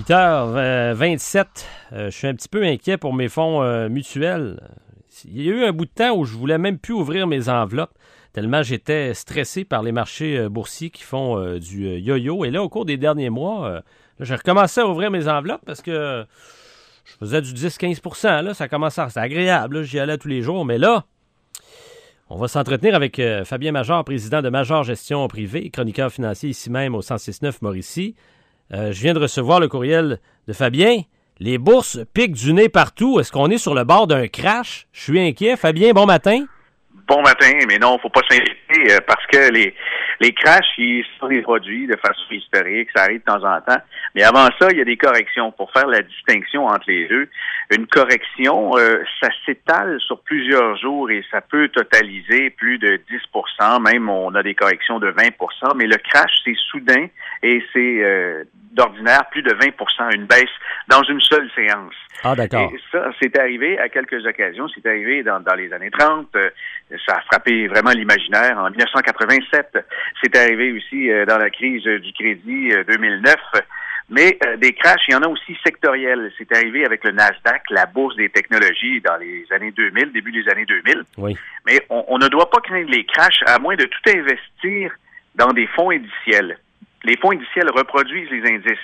8h27, euh, je suis un petit peu inquiet pour mes fonds euh, mutuels. Il y a eu un bout de temps où je voulais même plus ouvrir mes enveloppes tellement j'étais stressé par les marchés euh, boursiers qui font du yo-yo. Et là, au cours des derniers mois, j'ai recommencé à ouvrir mes enveloppes parce que je faisais du 10-15 là, ça commençait à... C'est agréable, j'y allais tous les jours. Mais là, on va s'entretenir avec Fabien Major, président de Major Gestion Privée, chroniqueur financier ici même au 106.9 Mauricie. Euh, je viens de recevoir le courriel de Fabien. Les bourses piquent du nez partout. Est-ce qu'on est sur le bord d'un crash? Je suis inquiet. Fabien, bon matin. Bon matin, mais non, faut pas s'inquiéter euh, parce que les, les crashs, ils sont des produits de façon historique, ça arrive de temps en temps. Mais avant ça, il y a des corrections pour faire la distinction entre les deux. Une correction, euh, ça s'étale sur plusieurs jours et ça peut totaliser plus de 10% même on a des corrections de 20% mais le crash, c'est soudain et c'est euh, d'ordinaire plus de 20 une baisse dans une seule séance. Ah, d'accord. Et ça, c'est arrivé à quelques occasions. C'est arrivé dans, dans, les années 30. Euh, ça a frappé vraiment l'imaginaire. En 1987, c'est arrivé aussi euh, dans la crise du crédit 2009. Mais des crashs, il y en a aussi sectoriels. C'est arrivé avec le Nasdaq, la bourse des technologies dans les années 2000, début des années 2000. Oui. Mais on, on ne doit pas craindre les crashs à moins de tout investir dans des fonds indiciels les fonds indiciels reproduisent les indices.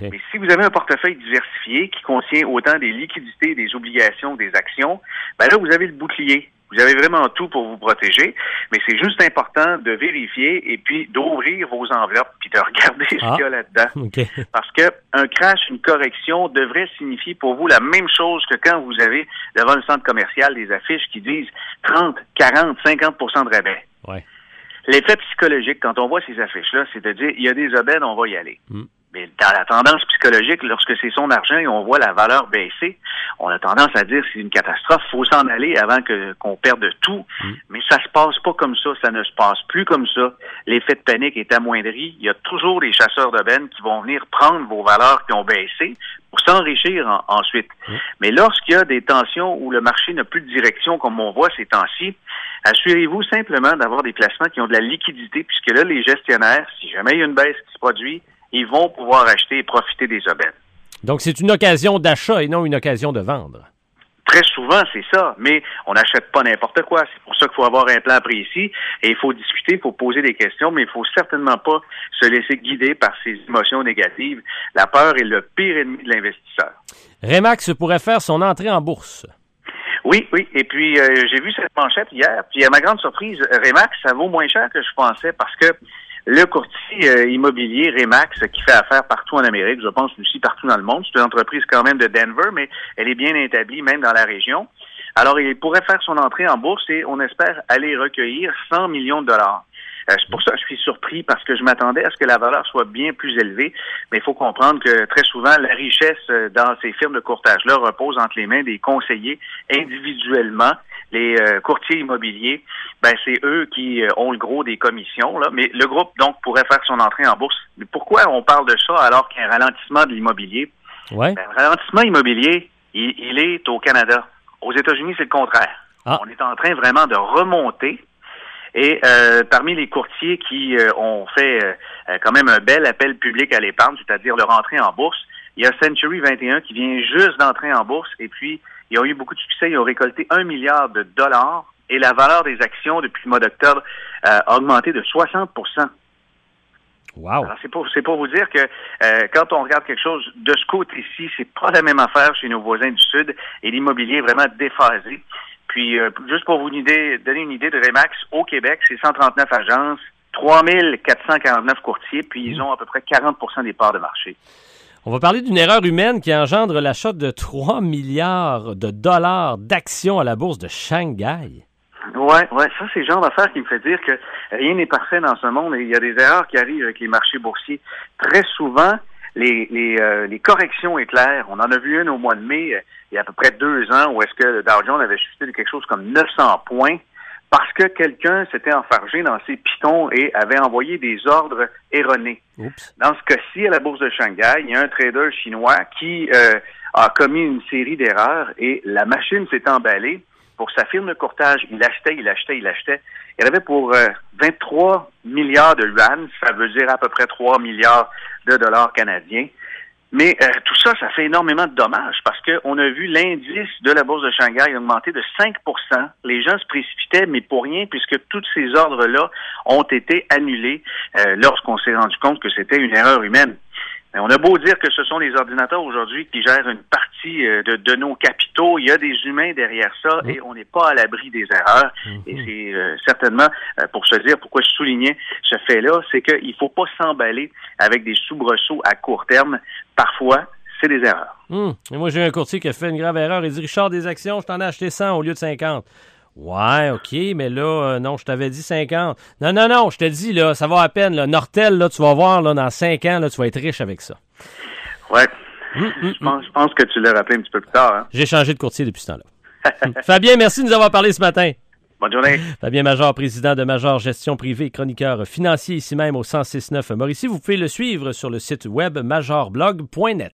Mais si vous avez un portefeuille diversifié qui contient autant des liquidités, des obligations, des actions, ben là, vous avez le bouclier. Vous avez vraiment tout pour vous protéger, mais c'est juste important de vérifier et puis d'ouvrir vos enveloppes puis de regarder ce ah. qu'il y a là-dedans. Parce que un crash, une correction devrait signifier pour vous la même chose que quand vous avez devant le centre commercial des affiches qui disent 30, 40, 50% de rabais. L'effet psychologique, quand on voit ces affiches-là, c'est de dire, il y a des aubaines, on va y aller. Mm. Mais dans la tendance psychologique, lorsque c'est son argent et on voit la valeur baisser, on a tendance à dire c'est une catastrophe, faut s'en aller avant que qu'on perde tout. Mm. Mais ça se passe pas comme ça, ça ne se passe plus comme ça. L'effet de panique est amoindri. Il y a toujours des chasseurs d'aubaines qui vont venir prendre vos valeurs qui ont baissé pour s'enrichir ensuite. Mm. Mais lorsqu'il y a des tensions où le marché n'a plus de direction comme on voit ces temps-ci, assurez-vous simplement d'avoir des placements qui ont de la liquidité, puisque là, les gestionnaires, si jamais il y a une baisse qui se produit, ils vont pouvoir acheter et profiter des aubaines. Donc, c'est une occasion d'achat et non une occasion de vendre. Très souvent, c'est ça, mais on n'achète pas n'importe quoi. C'est pour ça qu'il faut avoir un plan précis et il faut discuter, il faut poser des questions, mais il faut certainement pas se laisser guider par ces émotions négatives. La peur est le pire ennemi de l'investisseur. Remax pourrait faire son entrée en bourse. Oui, oui. Et puis, euh, j'ai vu cette manchette hier. Puis, à ma grande surprise, Remax, ça vaut moins cher que je pensais parce que le courtier euh, immobilier Remax, qui fait affaire partout en Amérique, je pense aussi partout dans le monde, c'est une entreprise quand même de Denver, mais elle est bien établie même dans la région. Alors, il pourrait faire son entrée en bourse et on espère aller recueillir 100 millions de dollars. Euh, c'est pour ça que je suis surpris parce que je m'attendais à ce que la valeur soit bien plus élevée. Mais il faut comprendre que très souvent, la richesse euh, dans ces firmes de courtage-là repose entre les mains des conseillers individuellement. Les euh, courtiers immobiliers, ben c'est eux qui ont le gros des commissions. Là. Mais le groupe, donc, pourrait faire son entrée en bourse. Mais pourquoi on parle de ça alors qu'il y a un ralentissement de l'immobilier? Ouais. Ben, le ralentissement immobilier, il, il, est au Canada. Aux États-Unis, c'est le contraire. Ah. On est en train vraiment de remonter et euh, parmi les courtiers qui euh, ont fait euh, quand même un bel appel public à l'épargne, c'est-à-dire leur entrée en bourse, il y a Century 21 qui vient juste d'entrer en bourse et puis ils ont eu beaucoup de succès, ils ont récolté un milliard de dollars et la valeur des actions depuis le mois d'octobre a augmenté de 60% Wow. Alors, c'est pour, c'est pour vous dire que euh, quand on regarde quelque chose de ce côté-ci, c'est pas la même affaire chez nos voisins du Sud et l'immobilier est vraiment déphasé. Puis, euh, juste pour vous idée, donner une idée de Remax, au Québec, c'est 139 agences, 3449 courtiers, puis ils ont à peu près 40% des parts de marché. On va parler d'une erreur humaine qui engendre l'achat de 3 milliards de dollars d'actions à la bourse de Shanghai. Ouais, ouais, ça c'est le genre d'affaire qui me fait dire que rien n'est parfait dans ce monde et il y a des erreurs qui arrivent avec les marchés boursiers. Très souvent, les, les, euh, les corrections éclairent. On en a vu une au mois de mai, euh, il y a à peu près deux ans, où est-ce que le Dow Jones avait chuté de quelque chose comme 900 points parce que quelqu'un s'était enfargé dans ses pitons et avait envoyé des ordres erronés. Oups. Dans ce cas-ci, à la bourse de Shanghai, il y a un trader chinois qui euh, a commis une série d'erreurs et la machine s'est emballée pour sa firme de courtage, il achetait, il achetait, il achetait. Il avait pour euh, 23 milliards de yuan, ça veut dire à peu près 3 milliards de dollars canadiens. Mais euh, tout ça, ça fait énormément de dommages parce qu'on a vu l'indice de la bourse de Shanghai augmenter de 5% Les gens se précipitaient, mais pour rien, puisque tous ces ordres-là ont été annulés euh, lorsqu'on s'est rendu compte que c'était une erreur humaine. On a beau dire que ce sont les ordinateurs aujourd'hui qui gèrent une partie euh, de, nos capitaux, il y a des humains derrière ça et on n'est pas à l'abri des erreurs. Mm-hmm. Et c'est euh, certainement euh, pour se dire pourquoi je soulignais ce fait-là, c'est qu'il ne faut pas s'emballer avec des soubresauts à court terme. Parfois, c'est des erreurs. Mm. Et moi, j'ai un courtier qui a fait une grave erreur. Il dit Richard, des actions, je t'en ai acheté 100 au lieu de 50. Ouais, OK, mais là, euh, non, je t'avais dit 50. Non, non, non, je te dis, là, ça va à peine. Là. Nortel, là, tu vas voir, là, dans 5 ans, là, tu vas être riche avec ça. Ouais. Hum, hum, hum. je, pense, que tu l'as rappelé un petit peu plus tard. Hein. J'ai changé de courtier depuis ce temps-là. Fabien, merci de nous avoir parlé ce matin. Bonne journée. Fabien Major, président de Major Gestion Privée et chroniqueur financier ici même au 1069 Mauricie. Vous pouvez le suivre sur le site web majorblog.net.